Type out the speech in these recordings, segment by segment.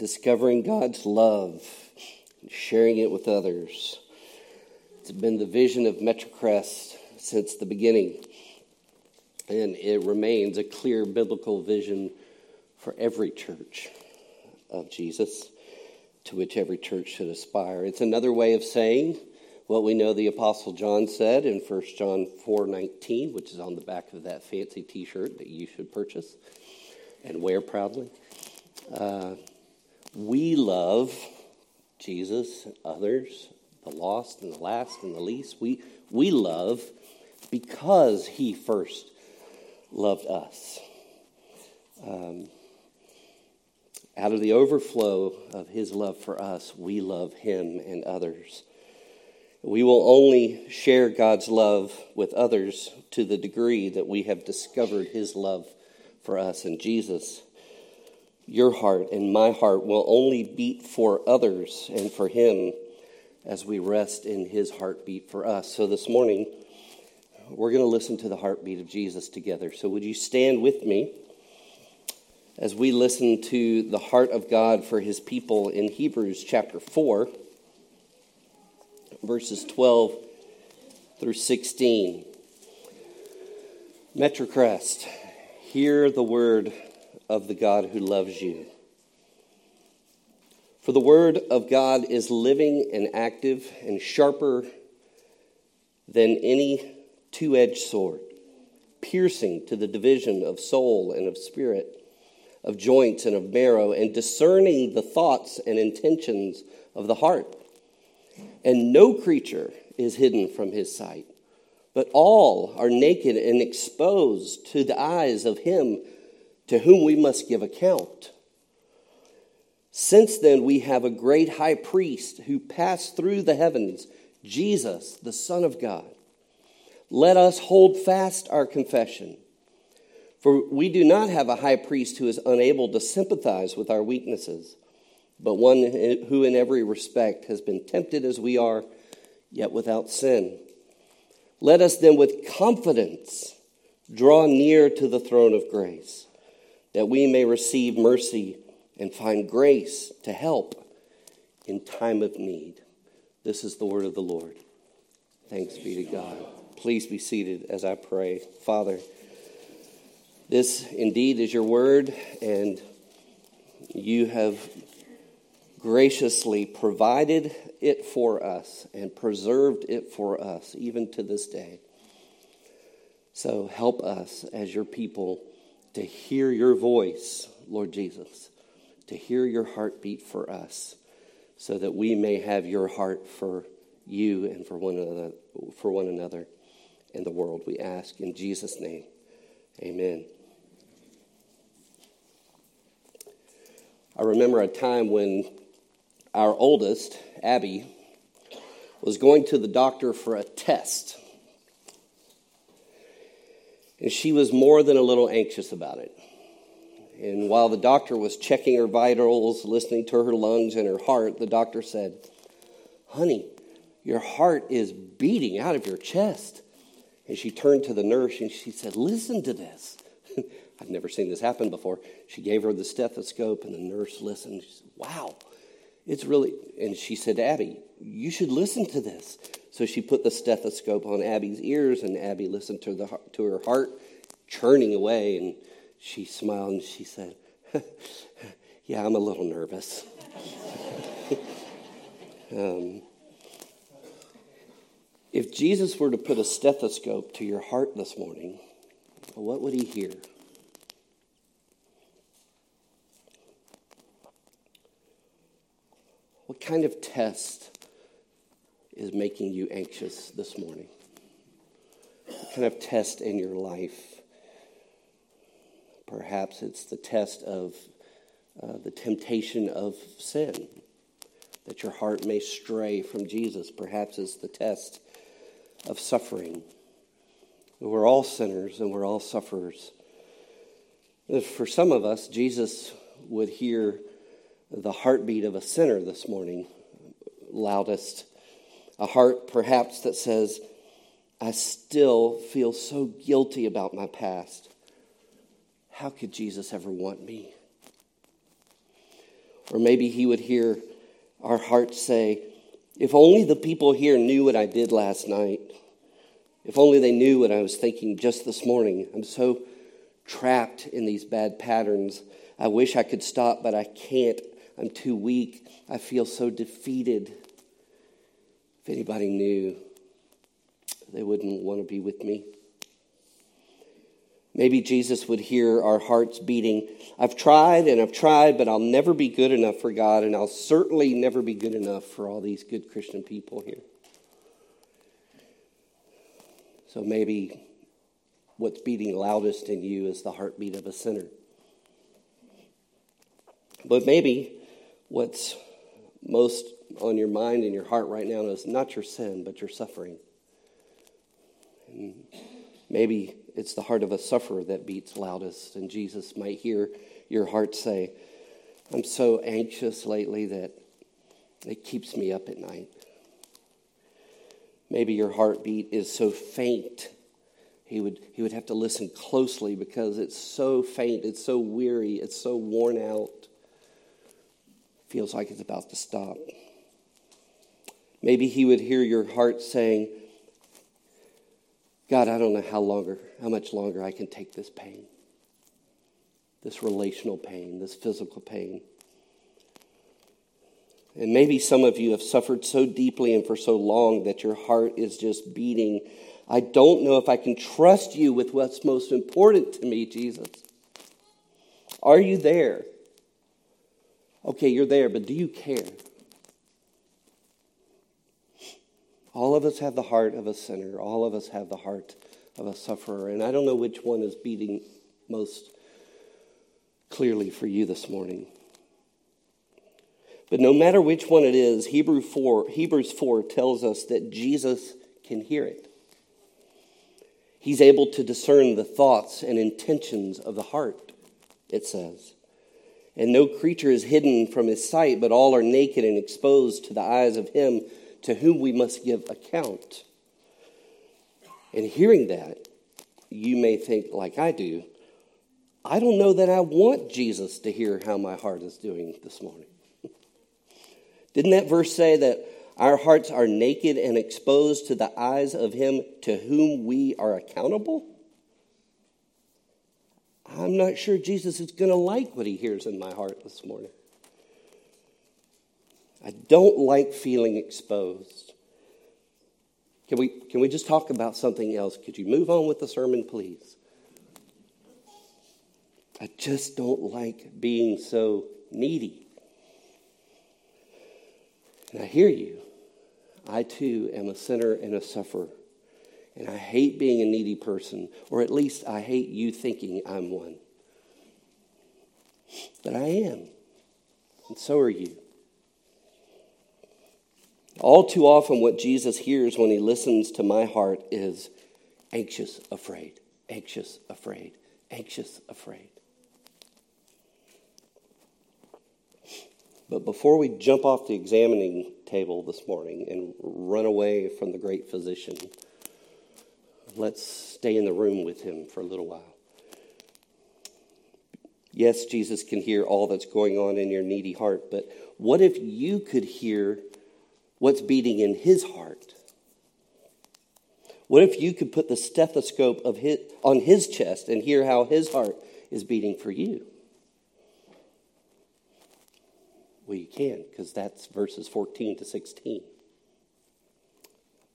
discovering God's love, sharing it with others. It's been the vision of Metrocrest since the beginning, and it remains a clear biblical vision for every church of Jesus, to which every church should aspire. It's another way of saying what we know the apostle John said in 1 John 4:19, which is on the back of that fancy t-shirt that you should purchase and wear proudly. Uh, we love Jesus, others, the lost and the last and the least. We, we love because he first loved us. Um, out of the overflow of his love for us, we love him and others. We will only share God's love with others to the degree that we have discovered his love for us in Jesus. Your heart and my heart will only beat for others and for him as we rest in his heartbeat for us. So this morning, we're going to listen to the heartbeat of Jesus together. So would you stand with me as we listen to the heart of God for his people in Hebrews chapter 4, verses 12 through 16. Metrocrest, hear the word of the God who loves you. For the word of God is living and active and sharper than any two edged sword, piercing to the division of soul and of spirit, of joints and of marrow, and discerning the thoughts and intentions of the heart. And no creature is hidden from his sight, but all are naked and exposed to the eyes of him to whom we must give account. Since then, we have a great high priest who passed through the heavens, Jesus, the Son of God. Let us hold fast our confession. For we do not have a high priest who is unable to sympathize with our weaknesses, but one who in every respect has been tempted as we are, yet without sin. Let us then with confidence draw near to the throne of grace, that we may receive mercy and find grace to help in time of need. This is the word of the Lord. Thanks be to God. Please be seated as I pray. Father, this indeed is your word, and you have graciously provided it for us and preserved it for us, even to this day. So help us as your people to hear your voice, Lord Jesus to hear your heartbeat for us so that we may have your heart for you and for one another for one another in the world. We ask in Jesus name. Amen. I remember a time when our oldest Abby was going to the doctor for a test and she was more than a little anxious about it and while the doctor was checking her vitals, listening to her lungs and her heart, the doctor said, Honey, your heart is beating out of your chest. And she turned to the nurse and she said, Listen to this. I've never seen this happen before. She gave her the stethoscope and the nurse listened. She said, Wow, it's really. And she said, Abby, you should listen to this. So she put the stethoscope on Abby's ears and Abby listened to, the, to her heart churning away. And she smiled and she said, Yeah, I'm a little nervous. um, if Jesus were to put a stethoscope to your heart this morning, what would he hear? What kind of test is making you anxious this morning? What kind of test in your life Perhaps it's the test of uh, the temptation of sin, that your heart may stray from Jesus. Perhaps it's the test of suffering. We're all sinners and we're all sufferers. For some of us, Jesus would hear the heartbeat of a sinner this morning loudest. A heart perhaps that says, I still feel so guilty about my past. How could Jesus ever want me? Or maybe he would hear our hearts say, If only the people here knew what I did last night. If only they knew what I was thinking just this morning. I'm so trapped in these bad patterns. I wish I could stop, but I can't. I'm too weak. I feel so defeated. If anybody knew, they wouldn't want to be with me. Maybe Jesus would hear our hearts beating. I've tried and I've tried, but I'll never be good enough for God, and I'll certainly never be good enough for all these good Christian people here. So maybe what's beating loudest in you is the heartbeat of a sinner. But maybe what's most on your mind and your heart right now is not your sin, but your suffering. And maybe it's the heart of a sufferer that beats loudest, and Jesus might hear your heart say, I'm so anxious lately that it keeps me up at night. Maybe your heartbeat is so faint, he would, he would have to listen closely because it's so faint, it's so weary, it's so worn out. Feels like it's about to stop. Maybe he would hear your heart saying, God, I don't know how longer, how much longer I can take this pain. This relational pain, this physical pain. And maybe some of you have suffered so deeply and for so long that your heart is just beating. I don't know if I can trust you with what's most important to me, Jesus. Are you there? Okay, you're there, but do you care? All of us have the heart of a sinner. All of us have the heart of a sufferer. And I don't know which one is beating most clearly for you this morning. But no matter which one it is, Hebrew 4, Hebrews 4 tells us that Jesus can hear it. He's able to discern the thoughts and intentions of the heart, it says. And no creature is hidden from his sight, but all are naked and exposed to the eyes of him to whom we must give account. And hearing that, you may think, like I do, I don't know that I want Jesus to hear how my heart is doing this morning. Didn't that verse say that our hearts are naked and exposed to the eyes of Him to whom we are accountable? I'm not sure Jesus is going to like what He hears in my heart this morning. I don't like feeling exposed. Can we, can we just talk about something else? Could you move on with the sermon, please? I just don't like being so needy. And I hear you. I too am a sinner and a sufferer. And I hate being a needy person, or at least I hate you thinking I'm one. But I am. And so are you. All too often, what Jesus hears when he listens to my heart is anxious, afraid, anxious, afraid, anxious, afraid. But before we jump off the examining table this morning and run away from the great physician, let's stay in the room with him for a little while. Yes, Jesus can hear all that's going on in your needy heart, but what if you could hear what's beating in his heart? What if you could put the stethoscope of his, on his chest and hear how his heart is beating for you? Well, you can, because that's verses 14 to 16.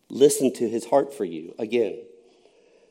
Listen to his heart for you. Again,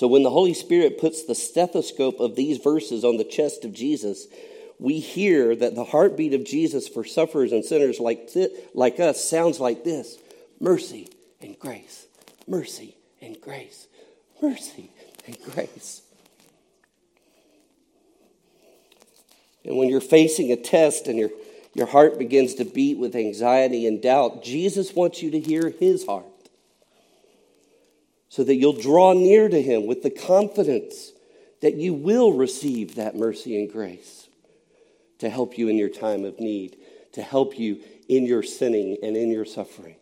So, when the Holy Spirit puts the stethoscope of these verses on the chest of Jesus, we hear that the heartbeat of Jesus for sufferers and sinners like, th- like us sounds like this. Mercy and grace, mercy and grace, mercy and grace. And when you're facing a test and you're your heart begins to beat with anxiety and doubt, Jesus wants you to hear his heart so that you'll draw near to him with the confidence that you will receive that mercy and grace to help you in your time of need, to help you in your sinning and in your suffering.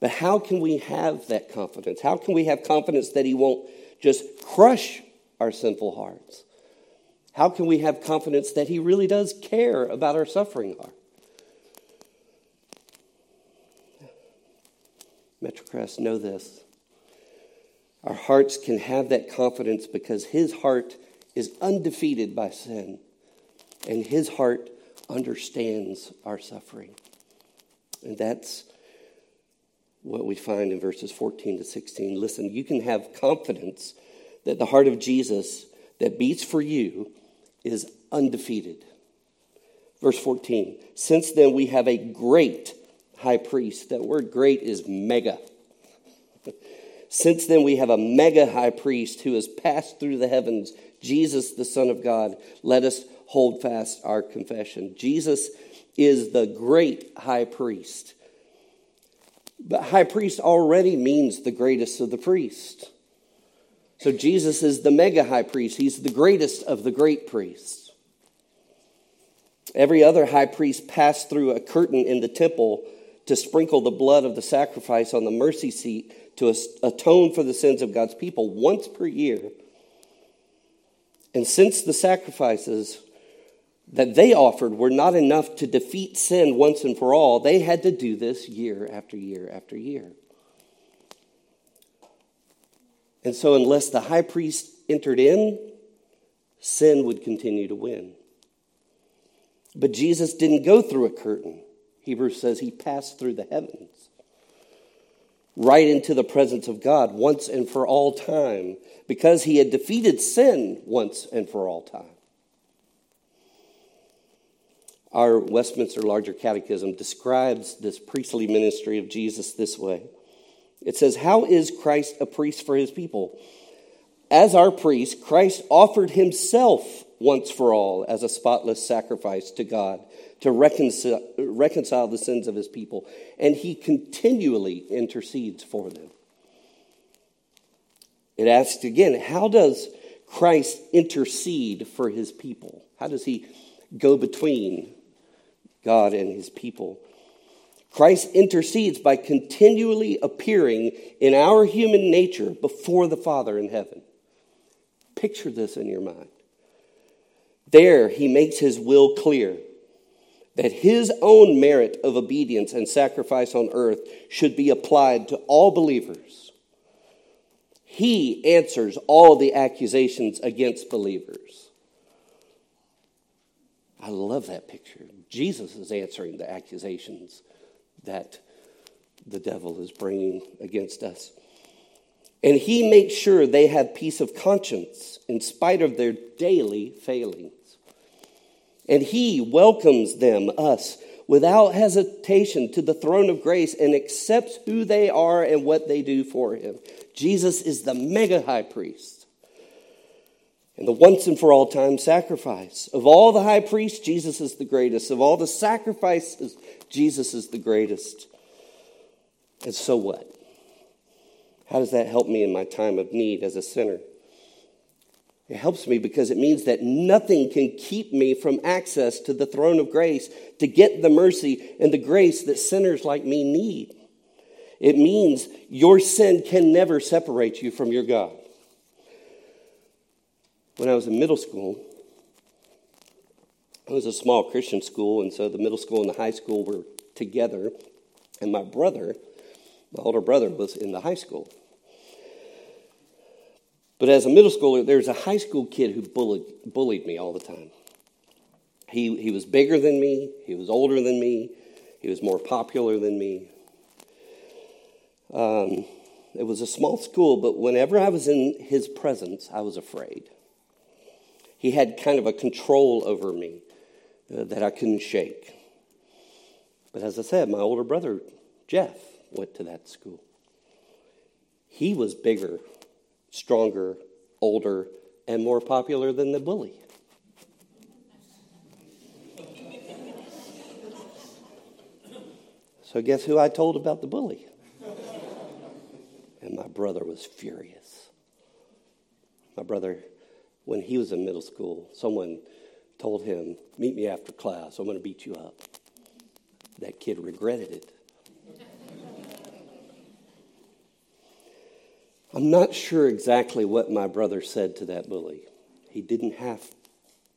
But how can we have that confidence? How can we have confidence that He won't just crush our sinful hearts? How can we have confidence that He really does care about our suffering heart? Metrocrest, know this. Our hearts can have that confidence because His heart is undefeated by sin, and His heart understands our suffering. And that's what we find in verses 14 to 16. Listen, you can have confidence that the heart of Jesus that beats for you is undefeated. Verse 14, since then we have a great high priest. That word great is mega. Since then we have a mega high priest who has passed through the heavens, Jesus, the Son of God. Let us hold fast our confession. Jesus is the great high priest. But high priest already means the greatest of the priests. So Jesus is the mega high priest. He's the greatest of the great priests. Every other high priest passed through a curtain in the temple to sprinkle the blood of the sacrifice on the mercy seat to atone for the sins of God's people once per year. And since the sacrifices that they offered were not enough to defeat sin once and for all, they had to do this year after year after year. And so, unless the high priest entered in, sin would continue to win. But Jesus didn't go through a curtain. Hebrews says he passed through the heavens, right into the presence of God once and for all time, because he had defeated sin once and for all time. Our Westminster Larger Catechism describes this priestly ministry of Jesus this way it says, How is Christ a priest for his people? As our priest, Christ offered himself once for all as a spotless sacrifice to God to reconcile, reconcile the sins of his people, and he continually intercedes for them. It asks again, how does Christ intercede for his people? How does he go between God and his people. Christ intercedes by continually appearing in our human nature before the Father in heaven. Picture this in your mind. There, he makes his will clear that his own merit of obedience and sacrifice on earth should be applied to all believers. He answers all the accusations against believers. I love that picture. Jesus is answering the accusations that the devil is bringing against us. And he makes sure they have peace of conscience in spite of their daily failings. And he welcomes them, us, without hesitation to the throne of grace and accepts who they are and what they do for him. Jesus is the mega high priest and the once and for all time sacrifice. Of all the high priests, Jesus is the greatest. Of all the sacrifices, Jesus is the greatest. And so what? How does that help me in my time of need as a sinner? It helps me because it means that nothing can keep me from access to the throne of grace to get the mercy and the grace that sinners like me need. It means your sin can never separate you from your God when I was in middle school, it was a small Christian school, and so the middle school and the high school were together. And my brother, my older brother, was in the high school. But as a middle schooler, there was a high school kid who bullied, bullied me all the time. He, he was bigger than me, he was older than me, he was more popular than me. Um, it was a small school, but whenever I was in his presence, I was afraid he had kind of a control over me uh, that I couldn't shake. But as I said, my older brother, Jeff, went to that school. He was bigger, stronger, older, and more popular than the bully. So, guess who I told about the bully? and my brother was furious. My brother, when he was in middle school, someone told him, Meet me after class, I'm going to beat you up. That kid regretted it. I'm not sure exactly what my brother said to that bully. He didn't have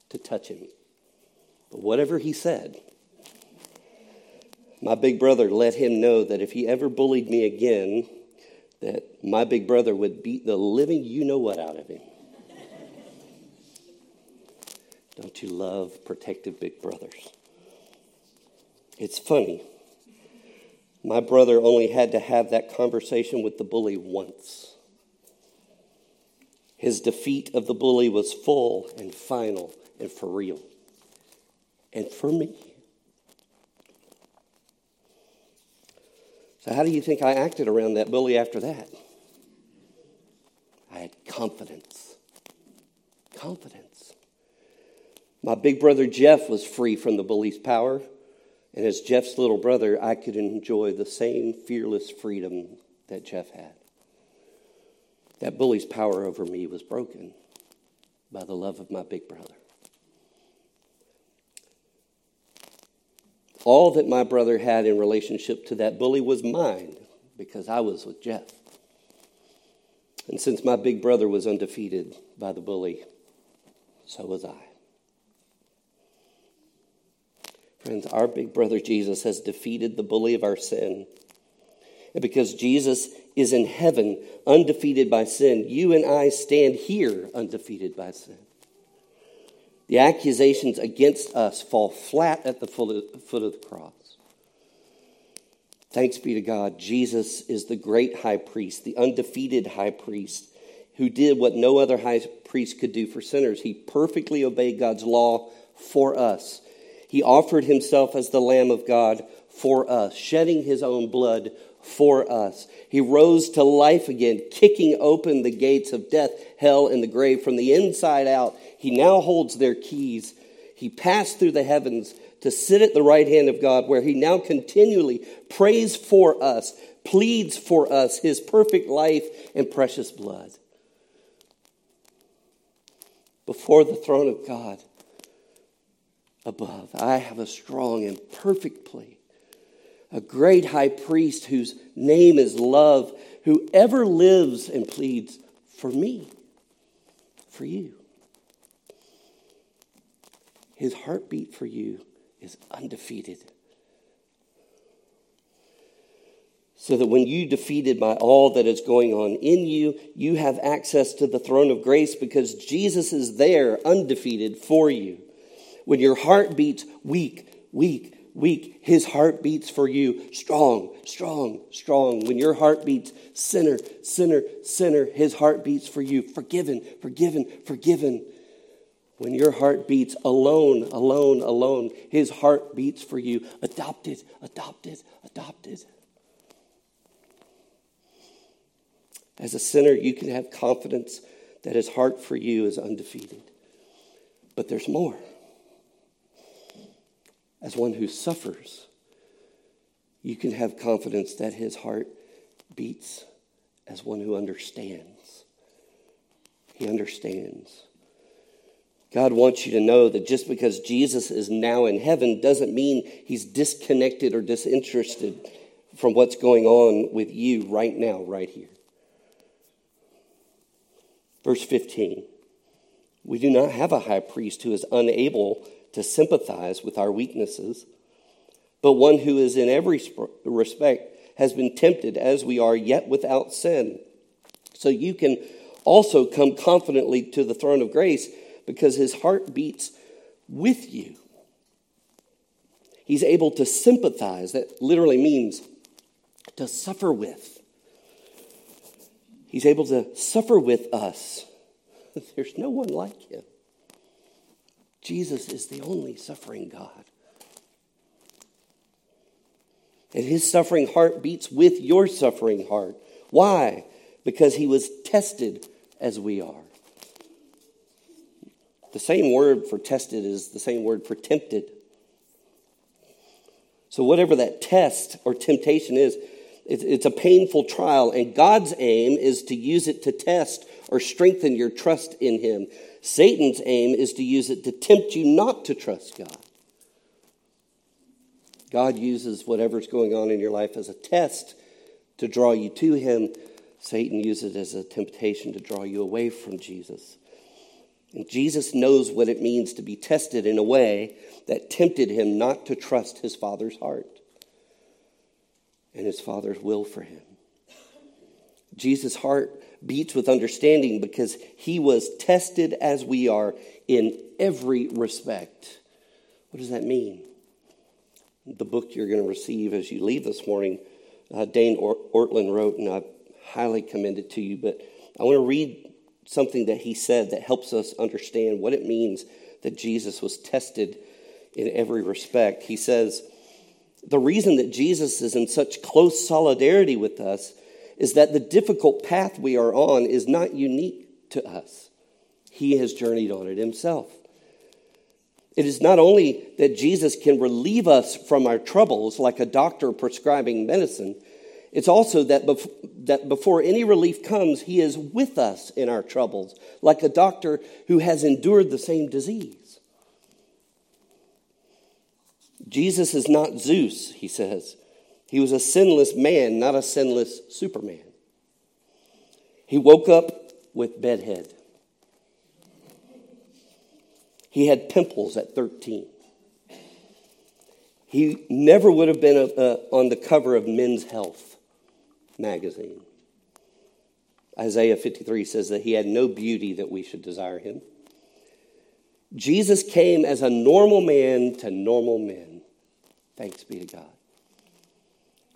to touch him. But whatever he said, my big brother let him know that if he ever bullied me again, that my big brother would beat the living you know what out of him. Don't you love protective big brothers? It's funny. My brother only had to have that conversation with the bully once. His defeat of the bully was full and final and for real. And for me. So, how do you think I acted around that bully after that? I had confidence. Confidence. My big brother Jeff was free from the bully's power. And as Jeff's little brother, I could enjoy the same fearless freedom that Jeff had. That bully's power over me was broken by the love of my big brother. All that my brother had in relationship to that bully was mine because I was with Jeff. And since my big brother was undefeated by the bully, so was I. Friends, our big brother Jesus has defeated the bully of our sin. And because Jesus is in heaven, undefeated by sin, you and I stand here undefeated by sin. The accusations against us fall flat at the foot of the cross. Thanks be to God, Jesus is the great high priest, the undefeated high priest, who did what no other high priest could do for sinners. He perfectly obeyed God's law for us. He offered himself as the Lamb of God for us, shedding his own blood for us. He rose to life again, kicking open the gates of death, hell, and the grave from the inside out. He now holds their keys. He passed through the heavens to sit at the right hand of God, where he now continually prays for us, pleads for us his perfect life and precious blood. Before the throne of God above, I have a strong and perfect plea a great high priest whose name is love, who ever lives and pleads for me, for you. His heartbeat for you is undefeated. So that when you defeated by all that is going on in you, you have access to the throne of grace because Jesus is there undefeated for you. When your heart beats weak, weak, weak, his heart beats for you strong, strong, strong. When your heart beats sinner, sinner, sinner, his heart beats for you forgiven, forgiven, forgiven. When your heart beats alone, alone, alone, his heart beats for you adopted, adopted, adopted. As a sinner, you can have confidence that his heart for you is undefeated. But there's more as one who suffers, you can have confidence that his heart beats as one who understands. He understands. God wants you to know that just because Jesus is now in heaven doesn't mean he's disconnected or disinterested from what's going on with you right now, right here. Verse 15 We do not have a high priest who is unable to sympathize with our weaknesses, but one who is in every respect has been tempted as we are, yet without sin. So you can also come confidently to the throne of grace because his heart beats with you. He's able to sympathize. That literally means to suffer with. He's able to suffer with us. There's no one like him. Jesus is the only suffering God. And his suffering heart beats with your suffering heart. Why? Because he was tested as we are. The same word for tested is the same word for tempted. So, whatever that test or temptation is, it's a painful trial, and God's aim is to use it to test or strengthen your trust in Him. Satan's aim is to use it to tempt you not to trust God. God uses whatever's going on in your life as a test to draw you to Him. Satan uses it as a temptation to draw you away from Jesus. And Jesus knows what it means to be tested in a way that tempted him not to trust his Father's heart and his Father's will for him. Jesus' heart beats with understanding because he was tested as we are in every respect. What does that mean? The book you're going to receive as you leave this morning, uh, Dane Ortlund wrote, and I highly commend it to you. But I want to read something that he said that helps us understand what it means that Jesus was tested in every respect. He says, The reason that Jesus is in such close solidarity with us is that the difficult path we are on is not unique to us. He has journeyed on it himself. It is not only that Jesus can relieve us from our troubles like a doctor prescribing medicine, it's also that, bef- that before any relief comes, he is with us in our troubles, like a doctor who has endured the same disease. Jesus is not Zeus, he says. He was a sinless man, not a sinless Superman. He woke up with bedhead. He had pimples at 13. He never would have been a, a, on the cover of Men's Health magazine. Isaiah 53 says that he had no beauty that we should desire him. Jesus came as a normal man to normal men. Thanks be to God.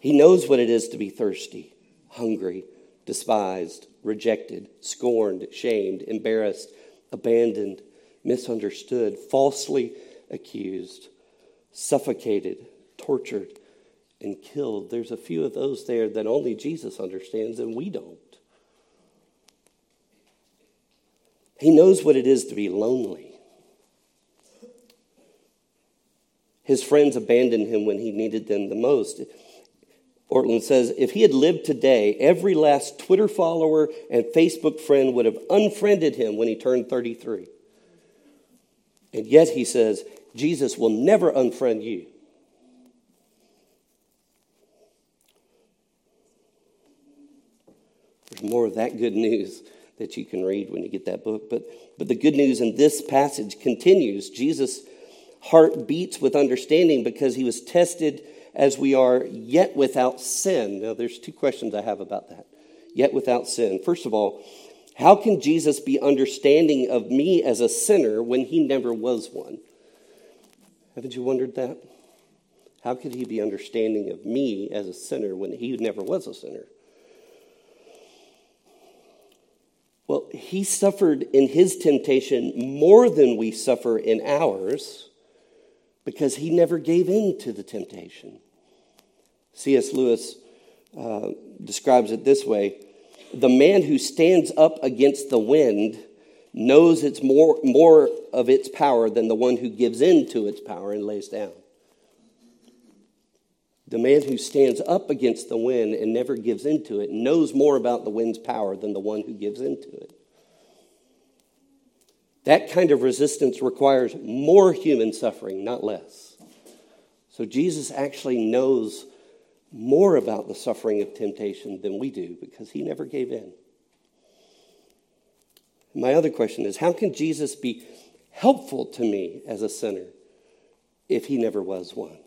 He knows what it is to be thirsty, hungry, despised, rejected, scorned, shamed, embarrassed, abandoned, misunderstood, falsely accused, suffocated, tortured, and killed. There's a few of those there that only Jesus understands, and we don't. He knows what it is to be lonely. His friends abandoned him when he needed them the most. Ortlund says if he had lived today, every last Twitter follower and Facebook friend would have unfriended him when he turned 33. And yet he says, Jesus will never unfriend you. There's more of that good news that you can read when you get that book. But, but the good news in this passage continues. Jesus' heart beats with understanding because he was tested as we are, yet without sin. Now, there's two questions I have about that. Yet without sin. First of all, how can Jesus be understanding of me as a sinner when he never was one? Haven't you wondered that? How could he be understanding of me as a sinner when he never was a sinner? Well, he suffered in his temptation more than we suffer in ours because he never gave in to the temptation. C.S. Lewis uh, describes it this way The man who stands up against the wind knows it's more, more of its power than the one who gives in to its power and lays down. The man who stands up against the wind and never gives into it knows more about the wind's power than the one who gives into it. That kind of resistance requires more human suffering, not less. So Jesus actually knows more about the suffering of temptation than we do because he never gave in. My other question is how can Jesus be helpful to me as a sinner if he never was one?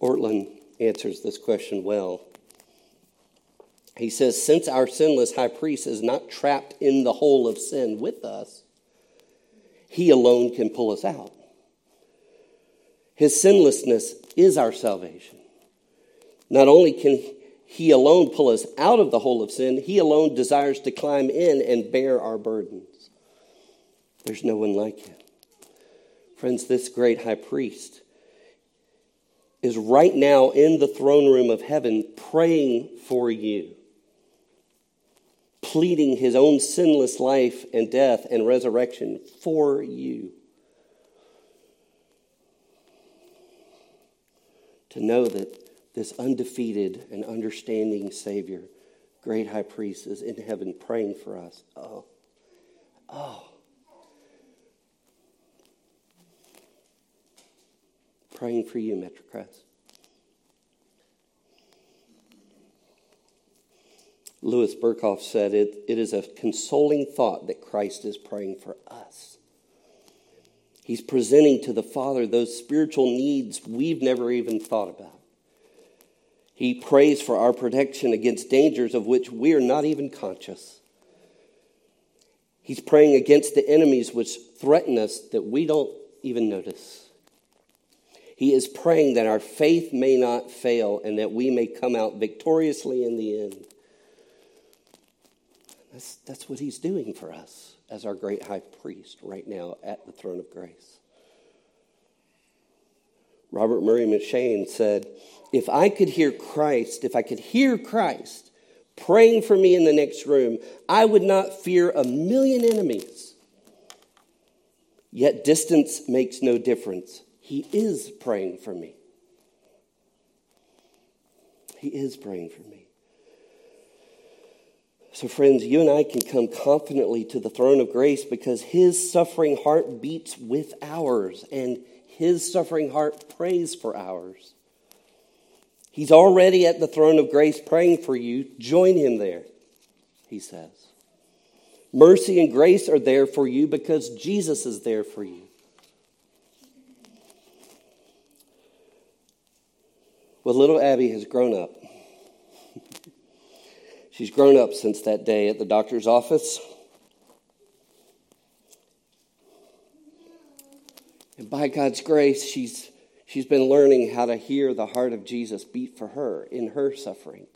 Ortlund answers this question well. He says, Since our sinless high priest is not trapped in the hole of sin with us, he alone can pull us out. His sinlessness is our salvation. Not only can he alone pull us out of the hole of sin, he alone desires to climb in and bear our burdens. There's no one like him. Friends, this great high priest is right now in the throne room of heaven praying for you, pleading his own sinless life and death and resurrection for you. To know that this undefeated and understanding Savior, great high priest, is in heaven praying for us. Oh, oh. Praying for you, Metrocrest. Louis Berkhof said, it, it is a consoling thought that Christ is praying for us. He's presenting to the Father those spiritual needs we've never even thought about. He prays for our protection against dangers of which we are not even conscious. He's praying against the enemies which threaten us that we don't even notice. He is praying that our faith may not fail and that we may come out victoriously in the end. That's, that's what he's doing for us as our great high priest right now at the throne of grace. Robert Murray M'Cheyne said, If I could hear Christ, if I could hear Christ praying for me in the next room, I would not fear a million enemies. Yet distance makes no difference. He is praying for me. He is praying for me. So, friends, you and I can come confidently to the throne of grace because his suffering heart beats with ours, and his suffering heart prays for ours. He's already at the throne of grace praying for you. Join him there, he says. Mercy and grace are there for you because Jesus is there for you. Well, little Abby has grown up. She's grown up since that day at the doctor's office. And by God's grace, she's, she's been learning how to hear the heart of Jesus beat for her in her suffering.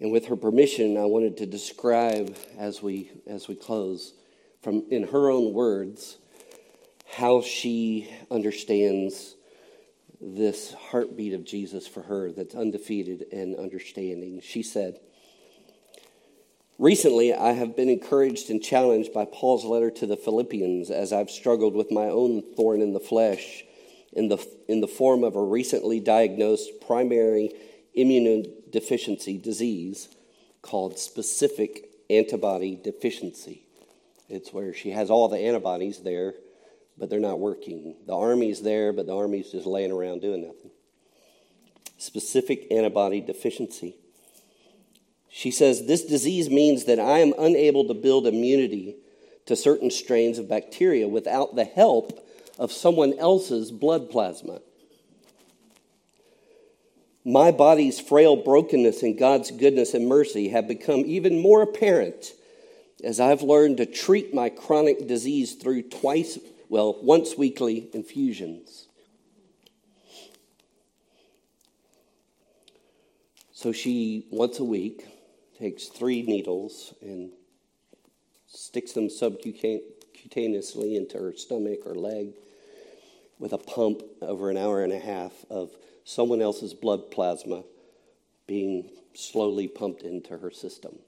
And with her permission, I wanted to describe as we, as we close, from in her own words, how she understands this heartbeat of Jesus for her that's undefeated and understanding. She said, Recently, I have been encouraged and challenged by Paul's letter to the Philippians as I've struggled with my own thorn in the flesh in the, in the form of a recently diagnosed primary immunodeficiency disease called specific antibody deficiency. It's where she has all the antibodies there but they're not working. The army's there, but the army's just laying around doing nothing. Specific antibody deficiency. She says this disease means that I am unable to build immunity to certain strains of bacteria without the help of someone else's blood plasma. My body's frail brokenness and God's goodness and mercy have become even more apparent as I've learned to treat my chronic disease through twice well, once weekly infusions. So she, once a week, takes three needles and sticks them subcutaneously into her stomach or leg with a pump over an hour and a half of someone else's blood plasma being slowly pumped into her system.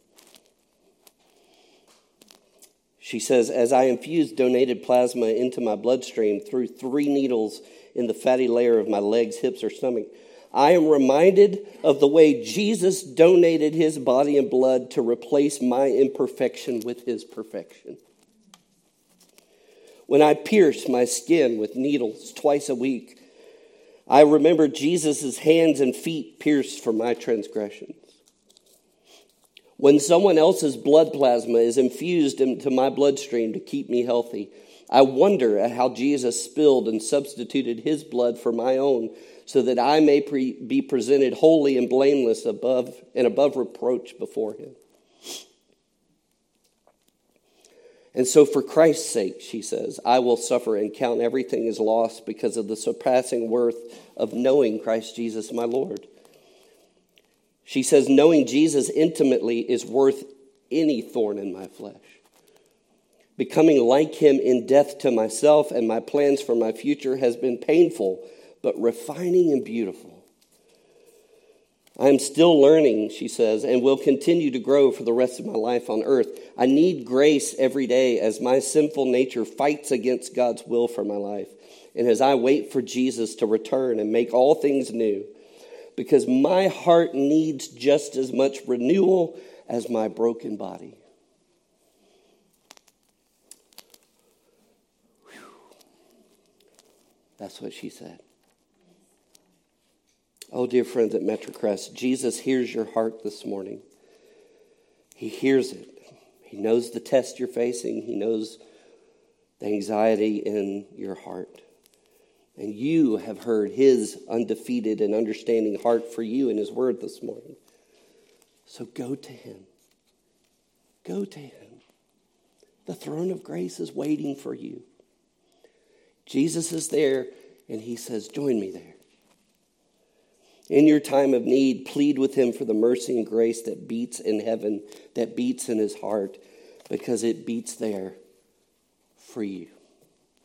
She says, As I infused donated plasma into my bloodstream through three needles in the fatty layer of my legs, hips, or stomach, I am reminded of the way Jesus donated his body and blood to replace my imperfection with his perfection. When I pierce my skin with needles twice a week, I remember Jesus' hands and feet pierced for my transgressions. When someone else's blood plasma is infused into my bloodstream to keep me healthy, I wonder at how Jesus spilled and substituted his blood for my own so that I may pre- be presented holy and blameless above and above reproach before him. And so, for Christ's sake, she says, I will suffer and count everything as lost because of the surpassing worth of knowing Christ Jesus, my Lord. She says, knowing Jesus intimately is worth any thorn in my flesh. Becoming like him in death to myself and my plans for my future has been painful, but refining and beautiful. I am still learning, she says, and will continue to grow for the rest of my life on earth. I need grace every day as my sinful nature fights against God's will for my life and as I wait for Jesus to return and make all things new, because my heart needs just as much renewal as my broken body. Whew. That's what she said. Oh, dear friends at Metrocrest, Jesus hears your heart this morning. He hears it. He knows the test you're facing, He knows the anxiety in your heart. And you have heard His undefeated and understanding heart for you in His word this morning. So go to Him. Go to Him. The throne of grace is waiting for you. Jesus is there, and He says, Join me there. In your time of need, plead with him for the mercy and grace that beats in heaven, that beats in his heart, because it beats there for you.